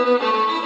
Música